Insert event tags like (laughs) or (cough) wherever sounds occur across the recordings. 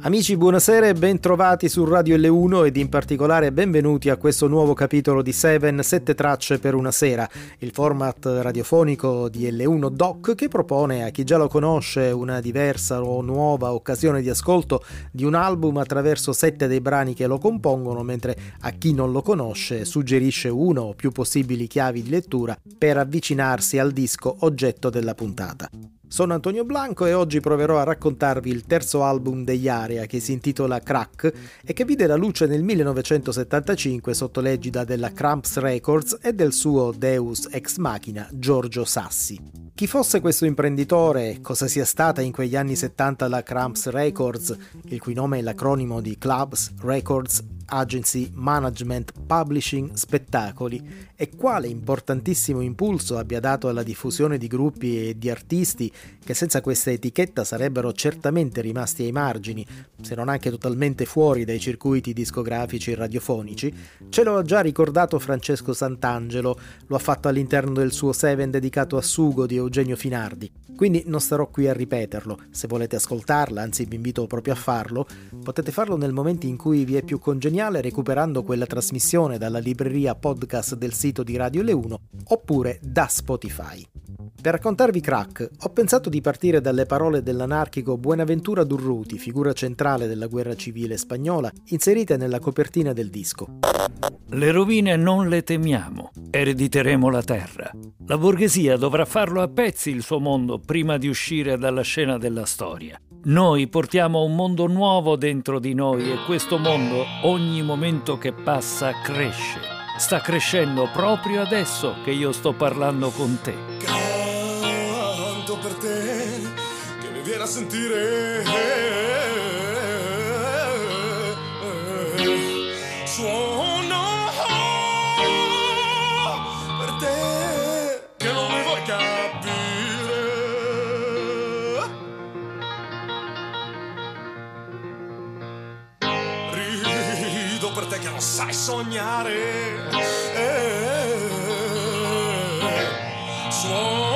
Amici, buonasera e ben trovati su Radio L1 ed in particolare benvenuti a questo nuovo capitolo di Seven, 7 tracce per una sera, il format radiofonico di L1 Doc che propone a chi già lo conosce una diversa o nuova occasione di ascolto di un album attraverso sette dei brani che lo compongono, mentre a chi non lo conosce suggerisce uno o più possibili chiavi di lettura per avvicinarsi al disco oggetto della puntata. Sono Antonio Blanco e oggi proverò a raccontarvi il terzo album degli Area che si intitola Crack e che vide la luce nel 1975 sotto l'egida della Cramps Records e del suo Deus ex machina Giorgio Sassi. Chi fosse questo imprenditore, cosa sia stata in quegli anni 70 la Cramps Records, il cui nome è l'acronimo di Clubs, Records agency, management, publishing, spettacoli. E quale importantissimo impulso abbia dato alla diffusione di gruppi e di artisti che senza questa etichetta sarebbero certamente rimasti ai margini, se non anche totalmente fuori dai circuiti discografici e radiofonici, ce lo già ricordato Francesco Sant'Angelo, lo ha fatto all'interno del suo Seven dedicato a Sugo di Eugenio Finardi. Quindi non starò qui a ripeterlo, se volete ascoltarla, anzi vi invito proprio a farlo, potete farlo nel momento in cui vi è più congeniale geniale recuperando quella trasmissione dalla libreria podcast del sito di Radio Le 1 oppure da Spotify. Per raccontarvi crack, ho pensato di partire dalle parole dell'anarchico Buenaventura Durruti, figura centrale della guerra civile spagnola, inserite nella copertina del disco. Le rovine non le temiamo, erediteremo la terra. La borghesia dovrà farlo a pezzi il suo mondo prima di uscire dalla scena della storia. Noi portiamo un mondo nuovo dentro di noi e questo mondo ogni momento che passa cresce. Sta crescendo proprio adesso che io sto parlando con te. Canto per te che mi viene a sentire. Non sai sognare. Eh, suono per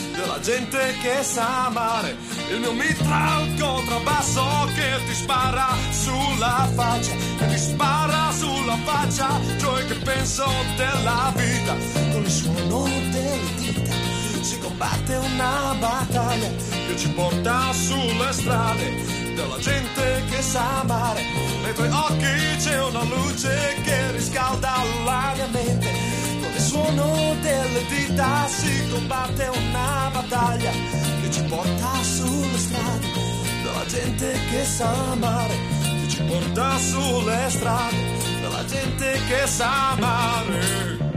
della gente che sa amare. Il mio mitra il contrabbasso che ti spara sulla faccia, che ti spara sulla faccia, cioè che penso della vita con il suono delle dita si combatte una battaglia che ci porta sulle strade della gente che sa amare. Nei tuoi occhi c'è una luce che riscalda la mia mente. Suono delle dita si combatte una battaglia che ci porta sulle strade della gente che sa amare. Che ci porta sulle strade della gente che sa amare.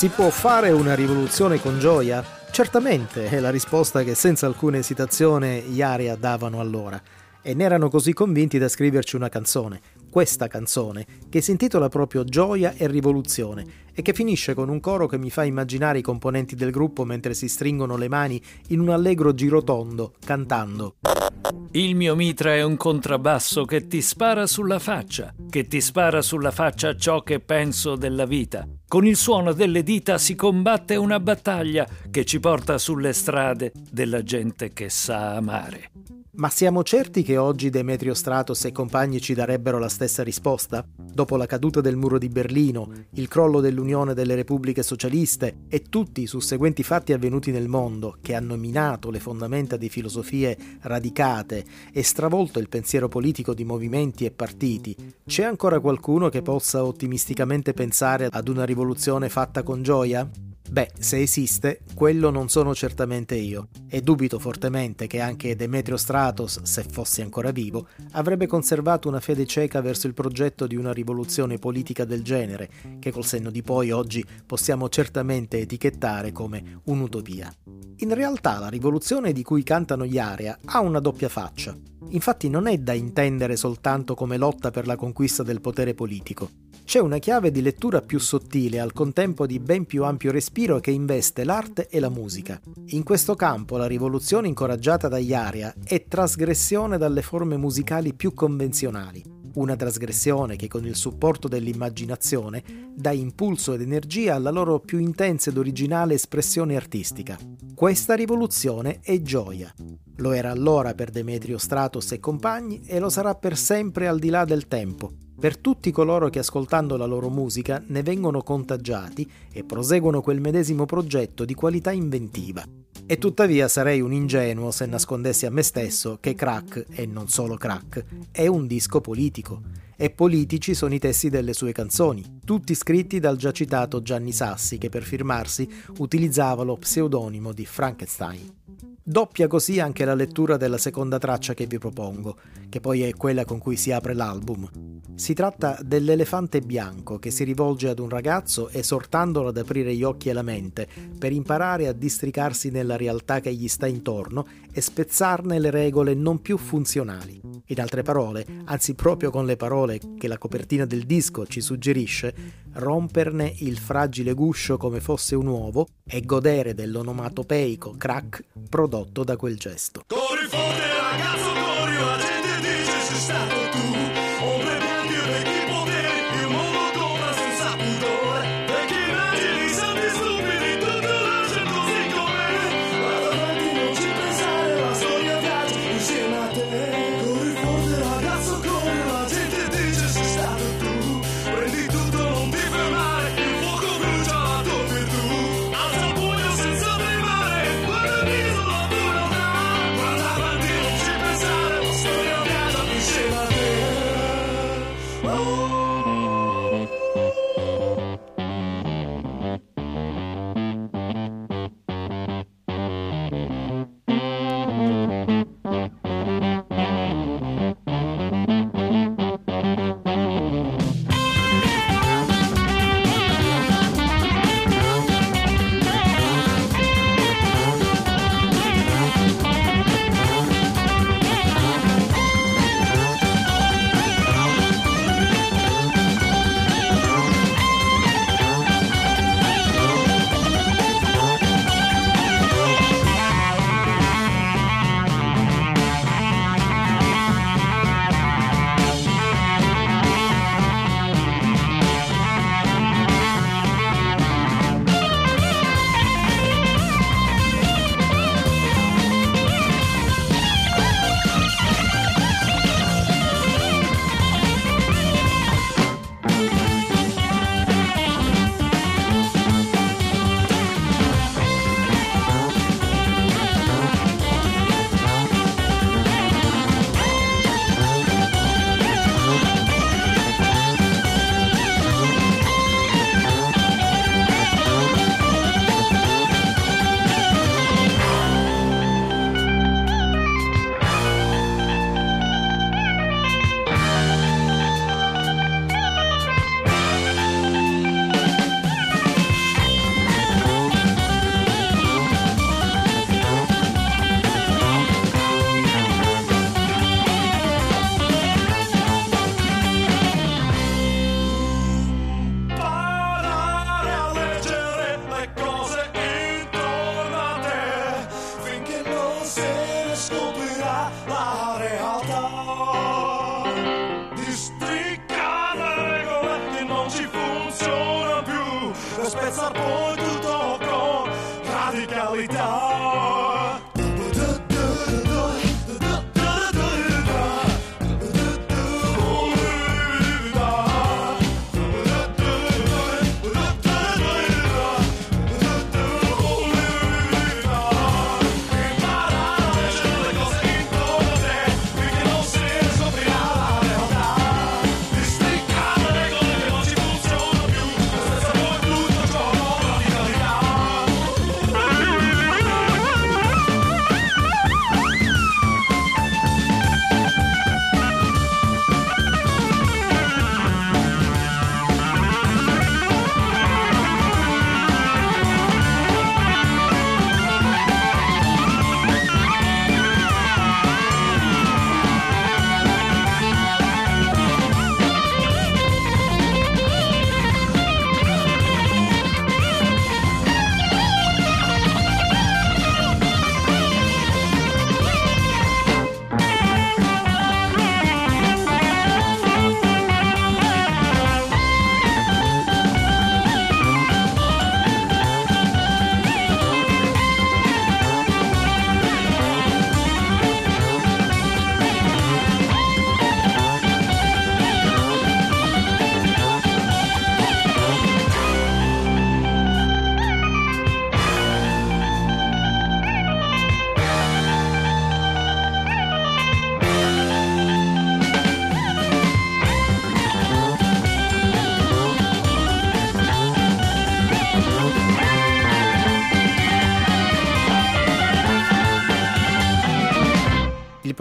Si può fare una rivoluzione con gioia? Certamente è la risposta che senza alcuna esitazione Iaria davano allora e ne erano così convinti da scriverci una canzone, questa canzone, che si intitola proprio Gioia e Rivoluzione e che finisce con un coro che mi fa immaginare i componenti del gruppo mentre si stringono le mani in un allegro girotondo, cantando. Il mio mitra è un contrabbasso che ti spara sulla faccia, che ti spara sulla faccia ciò che penso della vita. Con il suono delle dita si combatte una battaglia che ci porta sulle strade della gente che sa amare. Ma siamo certi che oggi Demetrio Stratos e compagni ci darebbero la stessa risposta? Dopo la caduta del muro di Berlino, il crollo dell'Unione delle Repubbliche Socialiste e tutti i susseguenti fatti avvenuti nel mondo che hanno minato le fondamenta di filosofie radicate e stravolto il pensiero politico di movimenti e partiti, c'è ancora qualcuno che possa ottimisticamente pensare ad una rivoluzione fatta con gioia? Beh, se esiste, quello non sono certamente io, e dubito fortemente che anche Demetrio Stratos, se fosse ancora vivo, avrebbe conservato una fede cieca verso il progetto di una rivoluzione politica del genere, che col senno di poi oggi possiamo certamente etichettare come un'utopia. In realtà la rivoluzione di cui cantano gli Area ha una doppia faccia. Infatti non è da intendere soltanto come lotta per la conquista del potere politico. C'è una chiave di lettura più sottile, al contempo di ben più ampio respiro, che investe l'arte e la musica. In questo campo la rivoluzione incoraggiata da Iaria è trasgressione dalle forme musicali più convenzionali. Una trasgressione che con il supporto dell'immaginazione dà impulso ed energia alla loro più intensa ed originale espressione artistica. Questa rivoluzione è gioia. Lo era allora per Demetrio Stratos e compagni e lo sarà per sempre al di là del tempo, per tutti coloro che ascoltando la loro musica ne vengono contagiati e proseguono quel medesimo progetto di qualità inventiva. E tuttavia sarei un ingenuo se nascondessi a me stesso che Crack, e non solo Crack, è un disco politico. E politici sono i testi delle sue canzoni, tutti scritti dal già citato Gianni Sassi che per firmarsi utilizzava lo pseudonimo di Frankenstein. Doppia così anche la lettura della seconda traccia che vi propongo, che poi è quella con cui si apre l'album. Si tratta dell'elefante bianco che si rivolge ad un ragazzo esortandolo ad aprire gli occhi e la mente per imparare a districarsi nella realtà che gli sta intorno e spezzarne le regole non più funzionali. In altre parole, anzi proprio con le parole che la copertina del disco ci suggerisce, romperne il fragile guscio come fosse un uovo e godere dell'onomatopeico crack prodotto da quel gesto. Corri forte ragazzo,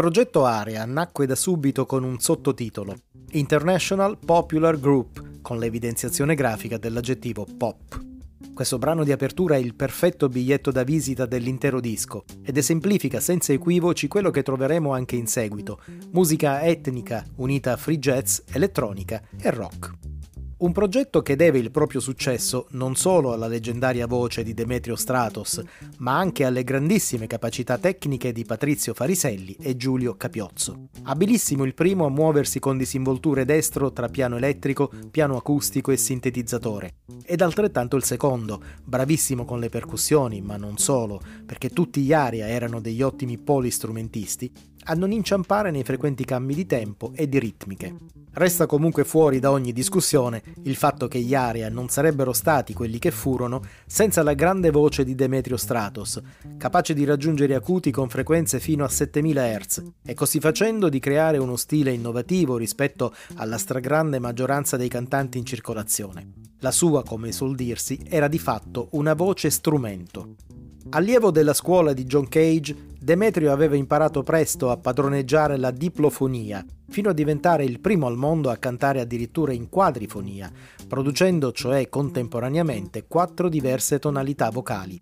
progetto Area nacque da subito con un sottotitolo International Popular Group, con l'evidenziazione grafica dell'aggettivo pop. Questo brano di apertura è il perfetto biglietto da visita dell'intero disco ed esemplifica senza equivoci quello che troveremo anche in seguito, musica etnica unita a free jazz, elettronica e rock. Un progetto che deve il proprio successo non solo alla leggendaria voce di Demetrio Stratos, ma anche alle grandissime capacità tecniche di Patrizio Fariselli e Giulio Capiozzo. Abilissimo il primo a muoversi con disinvolture destro tra piano elettrico, piano acustico e sintetizzatore. Ed altrettanto il secondo, bravissimo con le percussioni, ma non solo, perché tutti gli aria erano degli ottimi polistrumentisti, a non inciampare nei frequenti cambi di tempo e di ritmiche. Resta comunque fuori da ogni discussione il fatto che gli Aria non sarebbero stati quelli che furono senza la grande voce di Demetrio Stratos, capace di raggiungere acuti con frequenze fino a 7000 Hz e così facendo di creare uno stile innovativo rispetto alla stragrande maggioranza dei cantanti in circolazione. La sua, come suol dirsi, era di fatto una voce strumento. Allievo della scuola di John Cage, Demetrio aveva imparato presto a padroneggiare la diplofonia, fino a diventare il primo al mondo a cantare addirittura in quadrifonia, producendo cioè contemporaneamente quattro diverse tonalità vocali.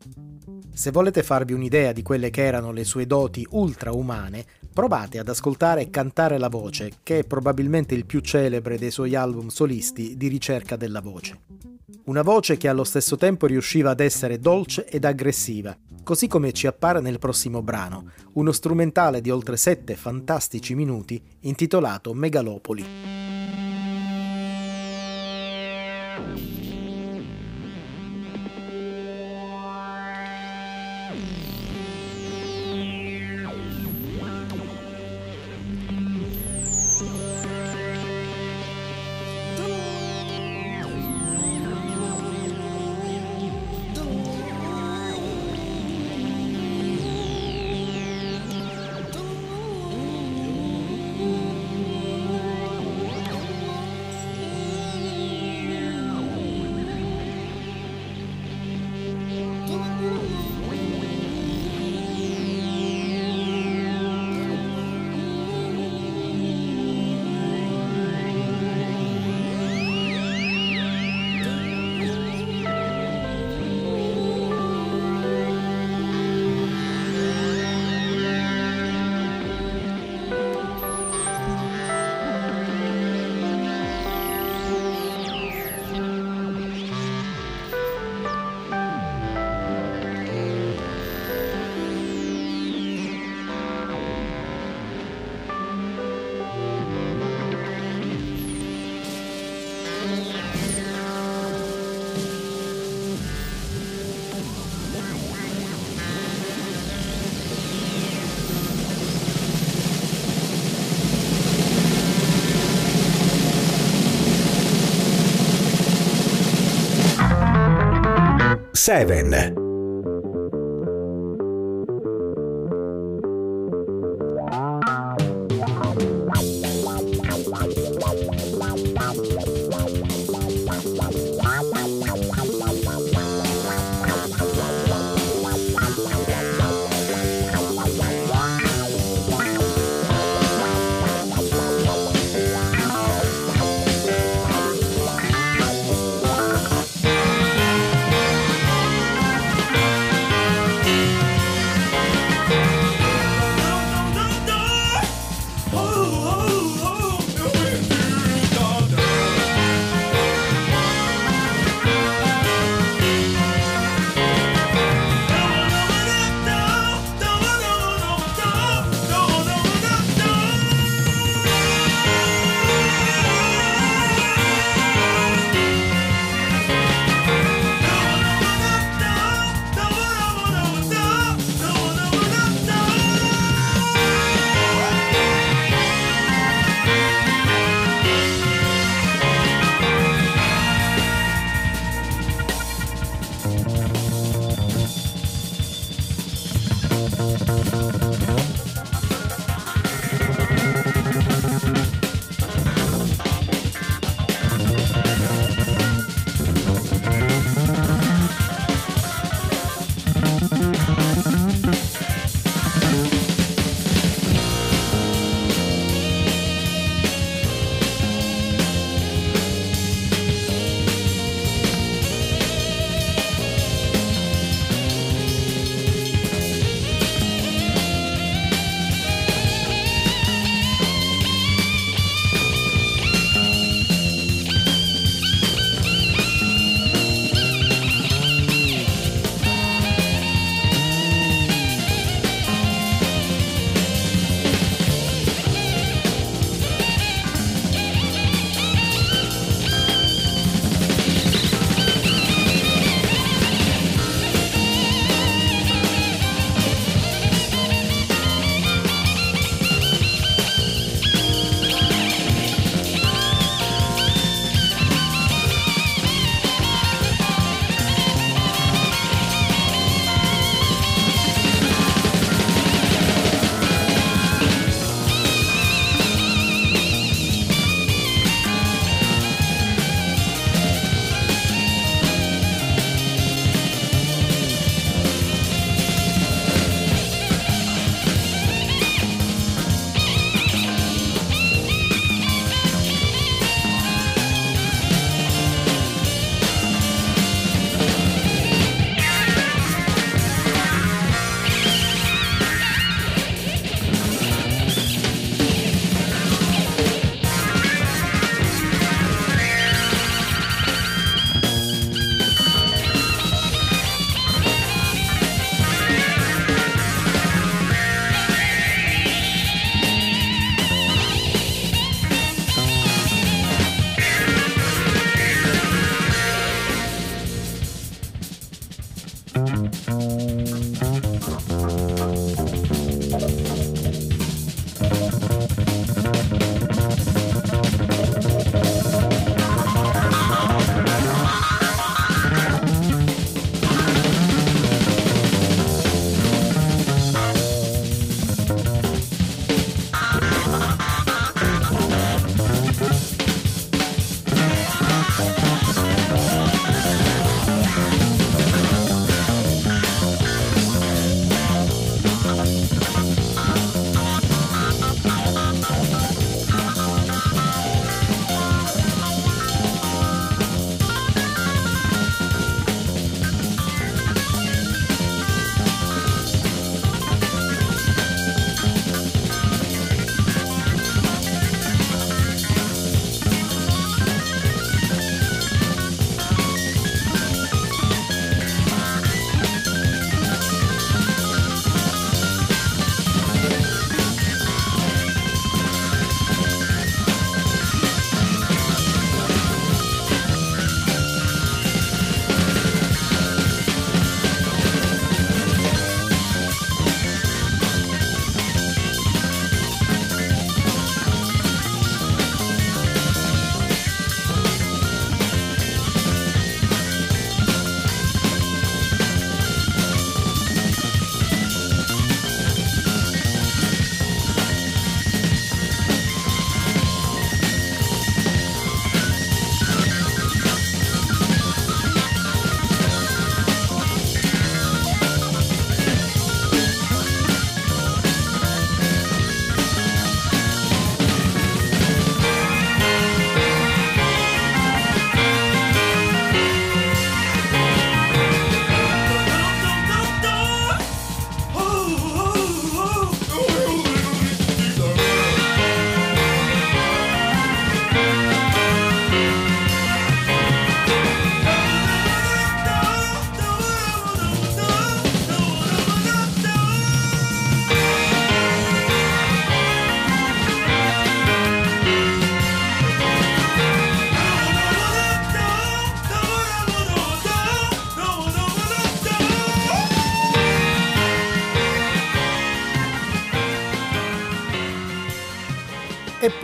Se volete farvi un'idea di quelle che erano le sue doti ultraumane, provate ad ascoltare Cantare la voce, che è probabilmente il più celebre dei suoi album solisti di ricerca della voce. Una voce che allo stesso tempo riusciva ad essere dolce ed aggressiva, così come ci appare nel prossimo brano, uno strumentale di oltre sette fantastici minuti intitolato Megalopoli. 7.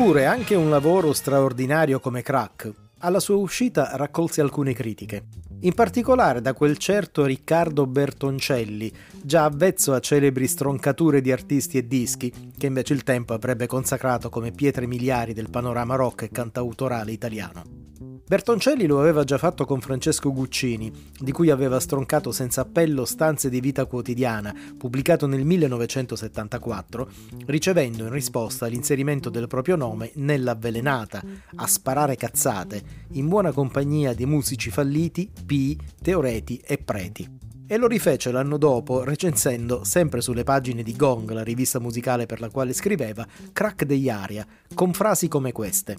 Eppure anche un lavoro straordinario come Crack alla sua uscita raccolse alcune critiche, in particolare da quel certo Riccardo Bertoncelli, già avvezzo a celebri stroncature di artisti e dischi, che invece il tempo avrebbe consacrato come pietre miliari del panorama rock e cantautorale italiano. Bertoncelli lo aveva già fatto con Francesco Guccini, di cui aveva stroncato senza appello Stanze di vita quotidiana, pubblicato nel 1974, ricevendo in risposta l'inserimento del proprio nome nell'avvelenata, a sparare cazzate, in buona compagnia di musici falliti, pii, teoreti e preti e lo rifece l'anno dopo recensendo, sempre sulle pagine di Gong, la rivista musicale per la quale scriveva, Crack degli Aria, con frasi come queste.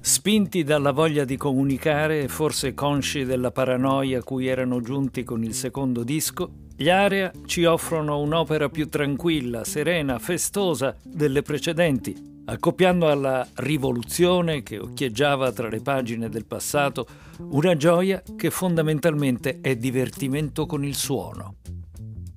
Spinti dalla voglia di comunicare e forse consci della paranoia a cui erano giunti con il secondo disco, gli Area ci offrono un'opera più tranquilla, serena, festosa delle precedenti, accoppiando alla rivoluzione che occhieggiava tra le pagine del passato una gioia che fondamentalmente è divertimento con il suono.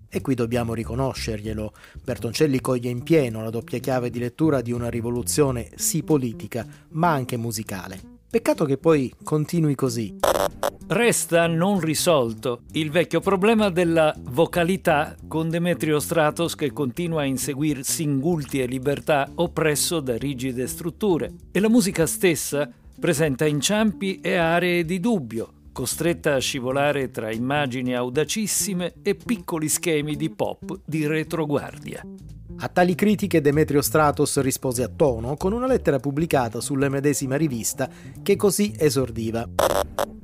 E qui dobbiamo riconoscerglielo. Bertoncelli coglie in pieno la doppia chiave di lettura di una rivoluzione sì politica, ma anche musicale. Peccato che poi continui così. Resta non risolto il vecchio problema della vocalità con Demetrio Stratos che continua a inseguire singulti e libertà oppresso da rigide strutture e la musica stessa presenta inciampi e aree di dubbio, costretta a scivolare tra immagini audacissime e piccoli schemi di pop di retroguardia. A tali critiche Demetrio Stratos rispose a tono con una lettera pubblicata sulla medesima rivista che così esordiva.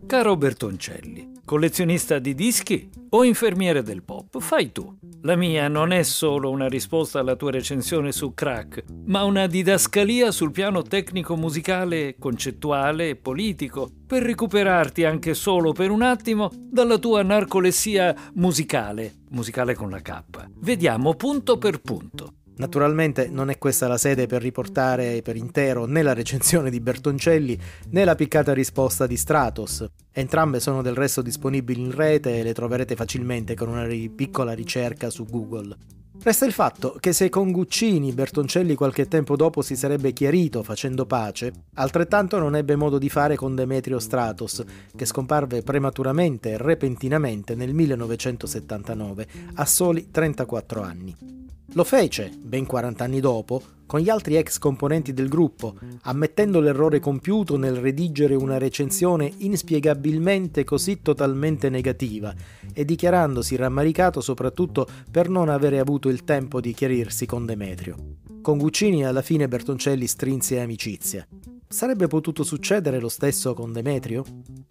Caro Bertoncelli, collezionista di dischi o infermiere del pop, fai tu. La mia non è solo una risposta alla tua recensione su Crack, ma una didascalia sul piano tecnico-musicale, concettuale e politico, per recuperarti anche solo per un attimo dalla tua narcolessia musicale, musicale con la K. Vediamo punto per punto. Naturalmente non è questa la sede per riportare per intero né la recensione di Bertoncelli né la piccata risposta di Stratos. Entrambe sono del resto disponibili in rete e le troverete facilmente con una piccola ricerca su Google. Resta il fatto che se con Guccini Bertoncelli qualche tempo dopo si sarebbe chiarito facendo pace, altrettanto non ebbe modo di fare con Demetrio Stratos, che scomparve prematuramente e repentinamente nel 1979, a soli 34 anni. Lo fece, ben 40 anni dopo, con gli altri ex componenti del gruppo, ammettendo l'errore compiuto nel redigere una recensione inspiegabilmente così totalmente negativa e dichiarandosi rammaricato soprattutto per non avere avuto il tempo di chiarirsi con Demetrio. Con Guccini alla fine Bertoncelli strinse amicizia. Sarebbe potuto succedere lo stesso con Demetrio?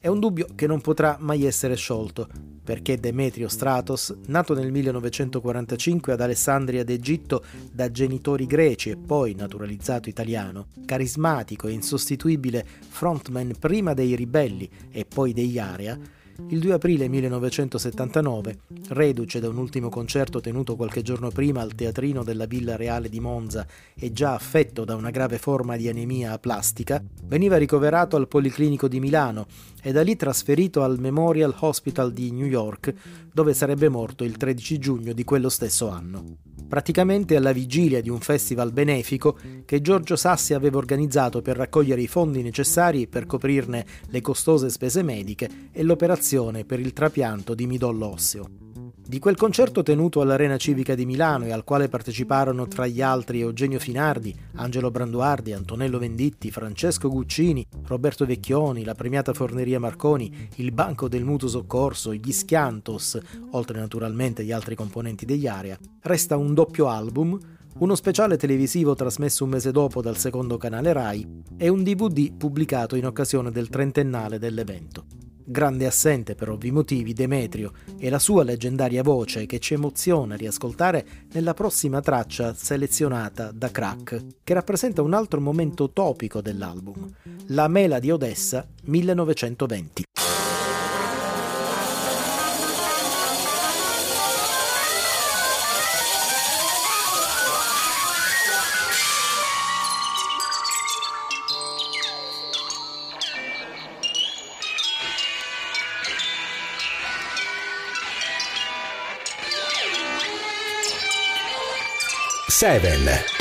È un dubbio che non potrà mai essere sciolto, perché Demetrio Stratos, nato nel 1945 ad Alessandria d'Egitto da genitori greci e poi naturalizzato italiano, carismatico e insostituibile frontman prima dei ribelli e poi degli Area, il 2 aprile 1979, reduce da un ultimo concerto tenuto qualche giorno prima al teatrino della Villa Reale di Monza e già affetto da una grave forma di anemia aplastica, veniva ricoverato al Policlinico di Milano e da lì trasferito al Memorial Hospital di New York, dove sarebbe morto il 13 giugno di quello stesso anno. Praticamente alla vigilia di un festival benefico che Giorgio Sassi aveva organizzato per raccogliere i fondi necessari per coprirne le costose spese mediche e l'operazione per il trapianto di midollo osseo. Di quel concerto tenuto all'Arena Civica di Milano e al quale parteciparono tra gli altri Eugenio Finardi, Angelo Branduardi, Antonello Venditti, Francesco Guccini, Roberto Vecchioni, la premiata Forneria Marconi, il Banco del Mutuo Soccorso, gli Schiantos, oltre naturalmente agli altri componenti degli Area, resta un doppio album, uno speciale televisivo trasmesso un mese dopo dal secondo canale RAI e un DVD pubblicato in occasione del trentennale dell'evento. Grande assente per ovvi motivi Demetrio e la sua leggendaria voce che ci emoziona riascoltare nella prossima traccia selezionata da Crack, che rappresenta un altro momento topico dell'album, La mela di Odessa 1920. 7.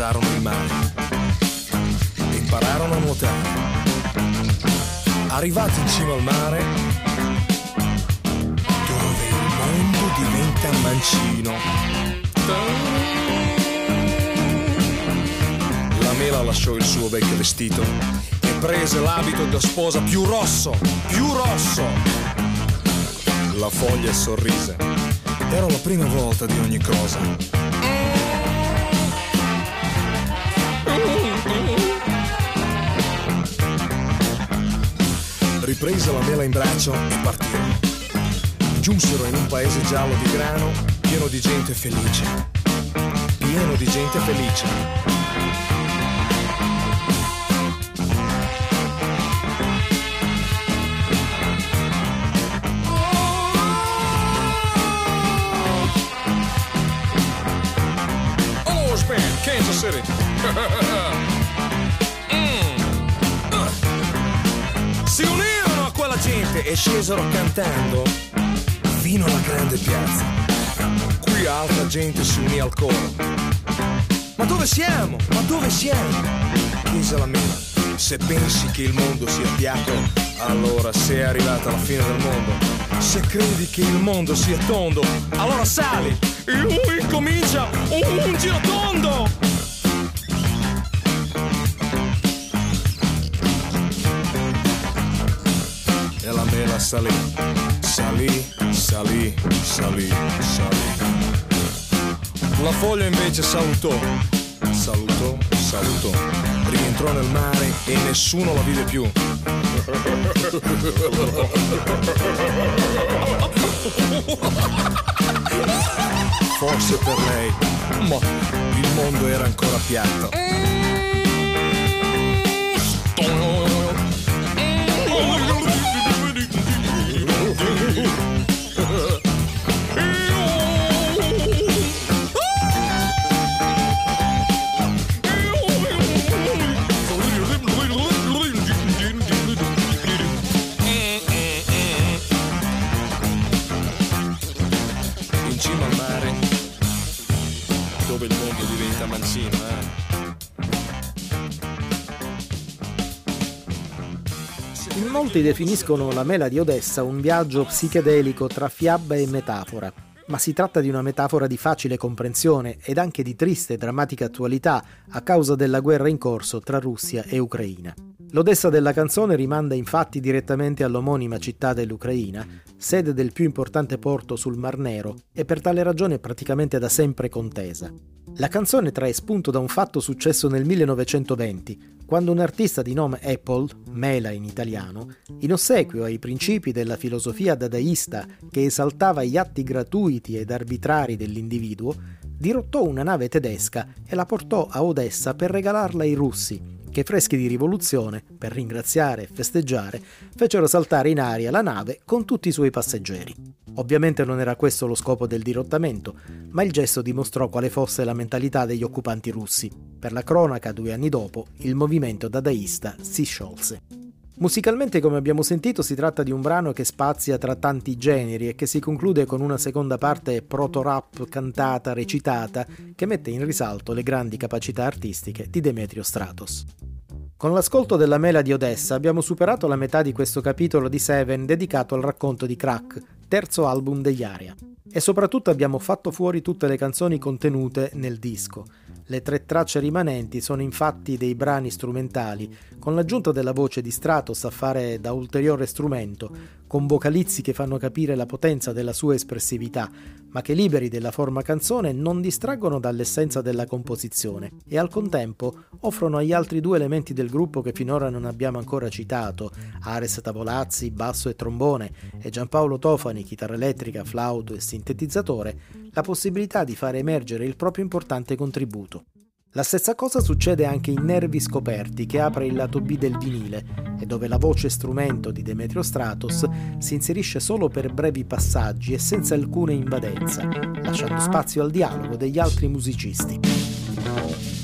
Attraversarono il mare. E impararono a nuotare. Arrivati in cima al mare, dove il mondo diventa mancino. La mela lasciò il suo vecchio vestito e prese l'abito da sposa più rosso, più rosso la foglia sorrise. Era la prima volta di ogni cosa. Riprese la mela in braccio e partirono. Giunsero in un paese giallo di grano, pieno di gente felice. Pieno di gente felice. City. (laughs) mm. uh. Unirono a quella gente e scesero cantando fino alla grande piazza. Qui altra gente si unì al coro. Ma dove siamo? Ma dove siamo? Chiese la mela. Se pensi che il mondo sia piatto, allora sei arrivata alla fine del mondo. Se credi che il mondo sia tondo, allora sali e lui comincia un giro tondo. Salì, salì, salì, salì, salì. La foglia invece salutò, salutò, salutò, rientrò nel mare e nessuno la vide più. Forse per lei, ma il mondo era ancora piatto. Molti definiscono la mela di Odessa un viaggio psichedelico tra fiaba e metafora, ma si tratta di una metafora di facile comprensione ed anche di triste e drammatica attualità a causa della guerra in corso tra Russia e Ucraina. L'Odessa della canzone rimanda infatti direttamente all'omonima città dell'Ucraina, sede del più importante porto sul Mar Nero e per tale ragione praticamente da sempre contesa. La canzone trae spunto da un fatto successo nel 1920, quando un artista di nome Apple, Mela in italiano, in ossequio ai principi della filosofia dadaista che esaltava gli atti gratuiti ed arbitrari dell'individuo, dirottò una nave tedesca e la portò a Odessa per regalarla ai russi, che freschi di rivoluzione, per ringraziare e festeggiare, fecero saltare in aria la nave con tutti i suoi passeggeri. Ovviamente non era questo lo scopo del dirottamento, ma il gesto dimostrò quale fosse la mentalità degli occupanti russi. Per la cronaca, due anni dopo, il movimento dadaista si sciolse. Musicalmente, come abbiamo sentito, si tratta di un brano che spazia tra tanti generi e che si conclude con una seconda parte proto-rap cantata, recitata, che mette in risalto le grandi capacità artistiche di Demetrio Stratos. Con l'ascolto della Mela di Odessa abbiamo superato la metà di questo capitolo di Seven dedicato al racconto di Crack, terzo album degli Aria. E soprattutto abbiamo fatto fuori tutte le canzoni contenute nel disco. Le tre tracce rimanenti sono infatti dei brani strumentali, con l'aggiunta della voce di Stratos a fare da ulteriore strumento, con vocalizzi che fanno capire la potenza della sua espressività, ma che liberi della forma canzone non distraggono dall'essenza della composizione e al contempo offrono agli altri due elementi del gruppo che finora non abbiamo ancora citato, Ares Tavolazzi, basso e trombone, e Giampaolo Tofani, chitarra elettrica, flauto e sintetizzatore, la possibilità di fare emergere il proprio importante contributo. La stessa cosa succede anche in Nervi Scoperti, che apre il lato B del vinile e dove la voce strumento di Demetrio Stratos si inserisce solo per brevi passaggi e senza alcuna invadenza, lasciando spazio al dialogo degli altri musicisti.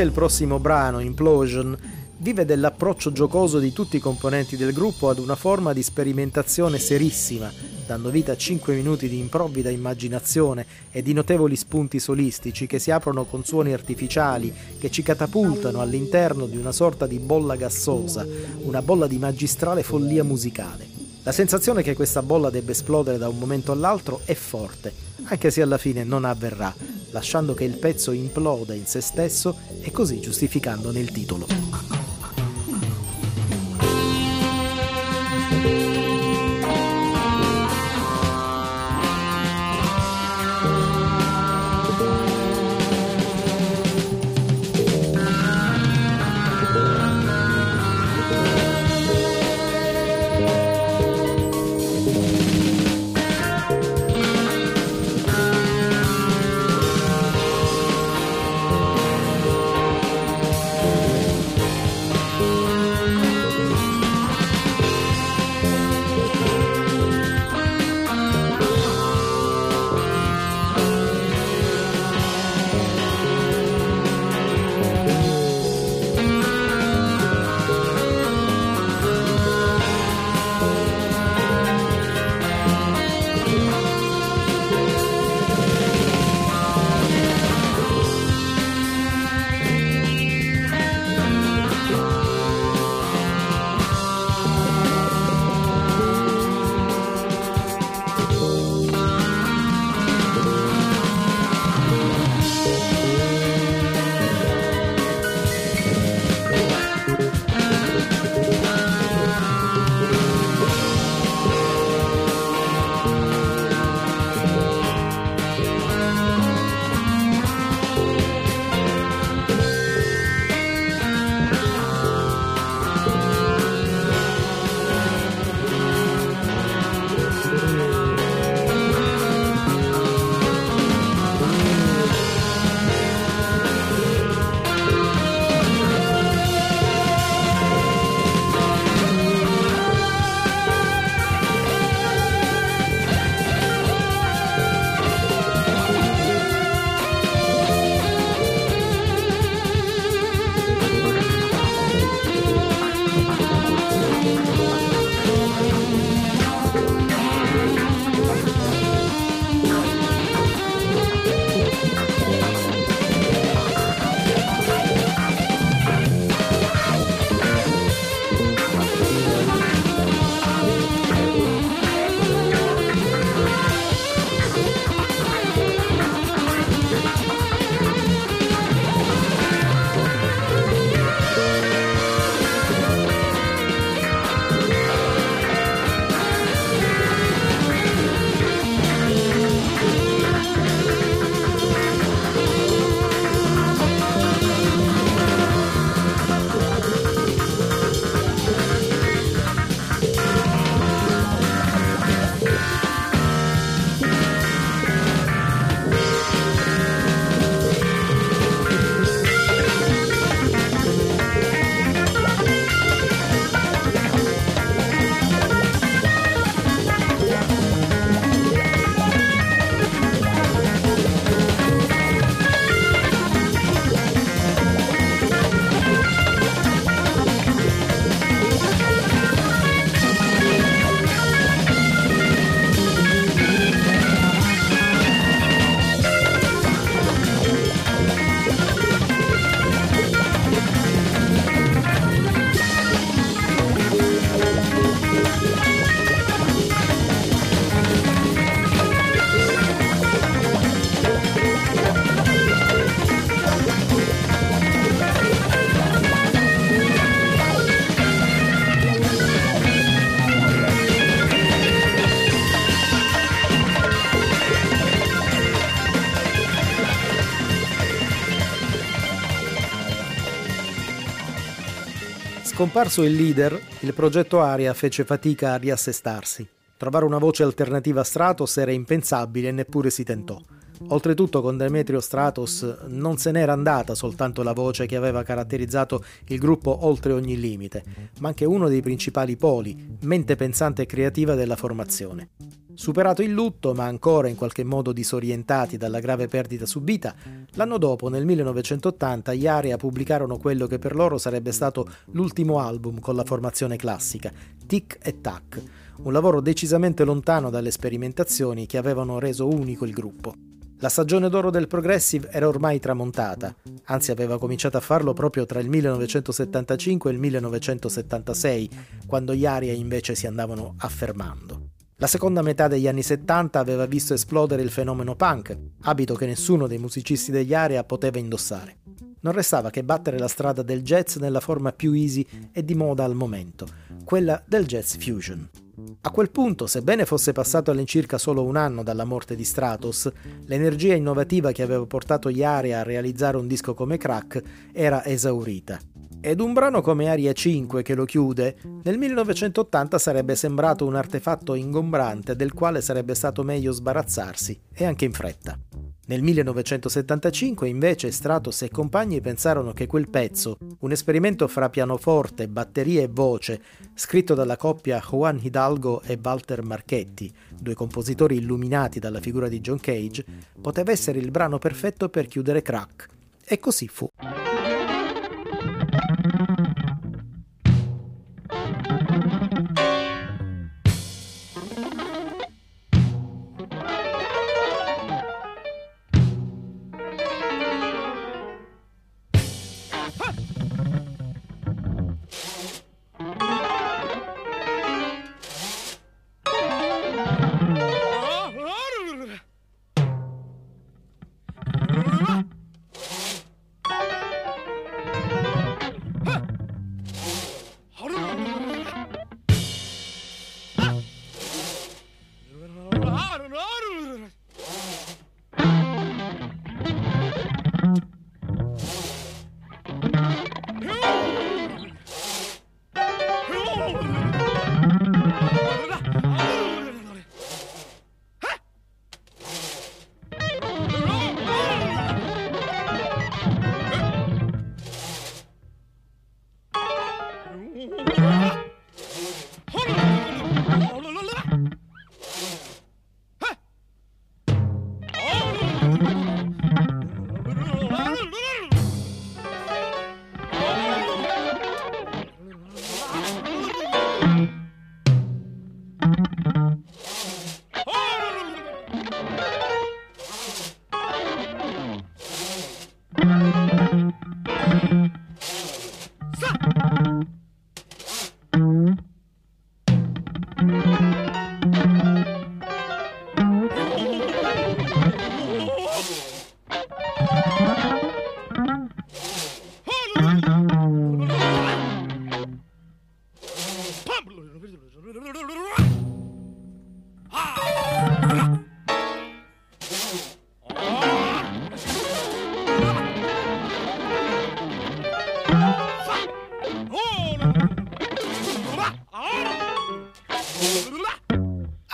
Anche il prossimo brano, Implosion, vive dell'approccio giocoso di tutti i componenti del gruppo ad una forma di sperimentazione serissima, dando vita a 5 minuti di improvvida immaginazione e di notevoli spunti solistici che si aprono con suoni artificiali che ci catapultano all'interno di una sorta di bolla gassosa, una bolla di magistrale follia musicale. La sensazione che questa bolla debba esplodere da un momento all'altro è forte, anche se alla fine non avverrà, lasciando che il pezzo imploda in se stesso e così giustificandone il titolo. Scomparso il leader, il progetto Aria fece fatica a riassestarsi. Trovare una voce alternativa a Stratos era impensabile e neppure si tentò. Oltretutto con Demetrio Stratos non se n'era andata soltanto la voce che aveva caratterizzato il gruppo oltre ogni limite, ma anche uno dei principali poli, mente pensante e creativa della formazione. Superato il lutto, ma ancora in qualche modo disorientati dalla grave perdita subita, l'anno dopo, nel 1980, gli Area pubblicarono quello che per loro sarebbe stato l'ultimo album con la formazione classica, Tic e Tac, un lavoro decisamente lontano dalle sperimentazioni che avevano reso unico il gruppo. La stagione d'oro del progressive era ormai tramontata, anzi aveva cominciato a farlo proprio tra il 1975 e il 1976, quando gli Aria invece si andavano affermando. La seconda metà degli anni 70 aveva visto esplodere il fenomeno punk, abito che nessuno dei musicisti degli Area poteva indossare. Non restava che battere la strada del jazz nella forma più easy e di moda al momento, quella del jazz fusion. A quel punto, sebbene fosse passato all'incirca solo un anno dalla morte di Stratos, l'energia innovativa che aveva portato gli Area a realizzare un disco come Crack era esaurita. Ed un brano come Aria 5 che lo chiude, nel 1980 sarebbe sembrato un artefatto ingombrante del quale sarebbe stato meglio sbarazzarsi, e anche in fretta. Nel 1975 invece Stratos e compagni pensarono che quel pezzo, un esperimento fra pianoforte, batteria e voce, scritto dalla coppia Juan Hidalgo e Walter Marchetti, due compositori illuminati dalla figura di John Cage, poteva essere il brano perfetto per chiudere Crack. E così fu.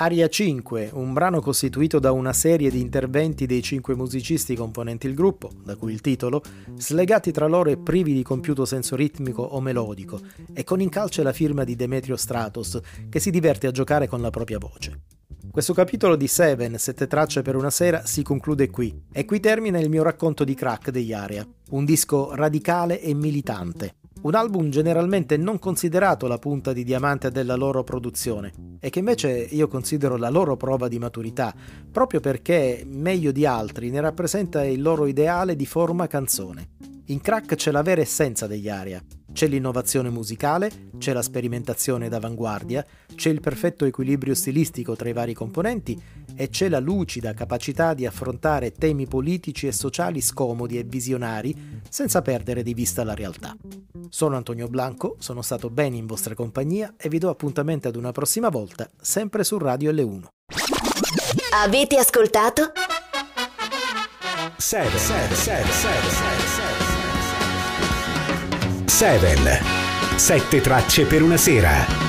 Aria 5, un brano costituito da una serie di interventi dei cinque musicisti componenti il gruppo, da cui il titolo, slegati tra loro e privi di compiuto senso ritmico o melodico, e con in calce la firma di Demetrio Stratos, che si diverte a giocare con la propria voce. Questo capitolo di Seven, sette tracce per una sera, si conclude qui, e qui termina il mio racconto di crack degli Aria, un disco radicale e militante, un album generalmente non considerato la punta di diamante della loro produzione e che invece io considero la loro prova di maturità, proprio perché, meglio di altri, ne rappresenta il loro ideale di forma canzone. In crack c'è la vera essenza degli aria, c'è l'innovazione musicale, c'è la sperimentazione d'avanguardia, c'è il perfetto equilibrio stilistico tra i vari componenti e c'è la lucida capacità di affrontare temi politici e sociali scomodi e visionari senza perdere di vista la realtà. Sono Antonio Blanco, sono stato bene in vostra compagnia e vi do appuntamento ad una prossima volta, sempre su Radio L1. Avete ascoltato? 7 7 7 7 7 7 7 Sette tracce per una sera.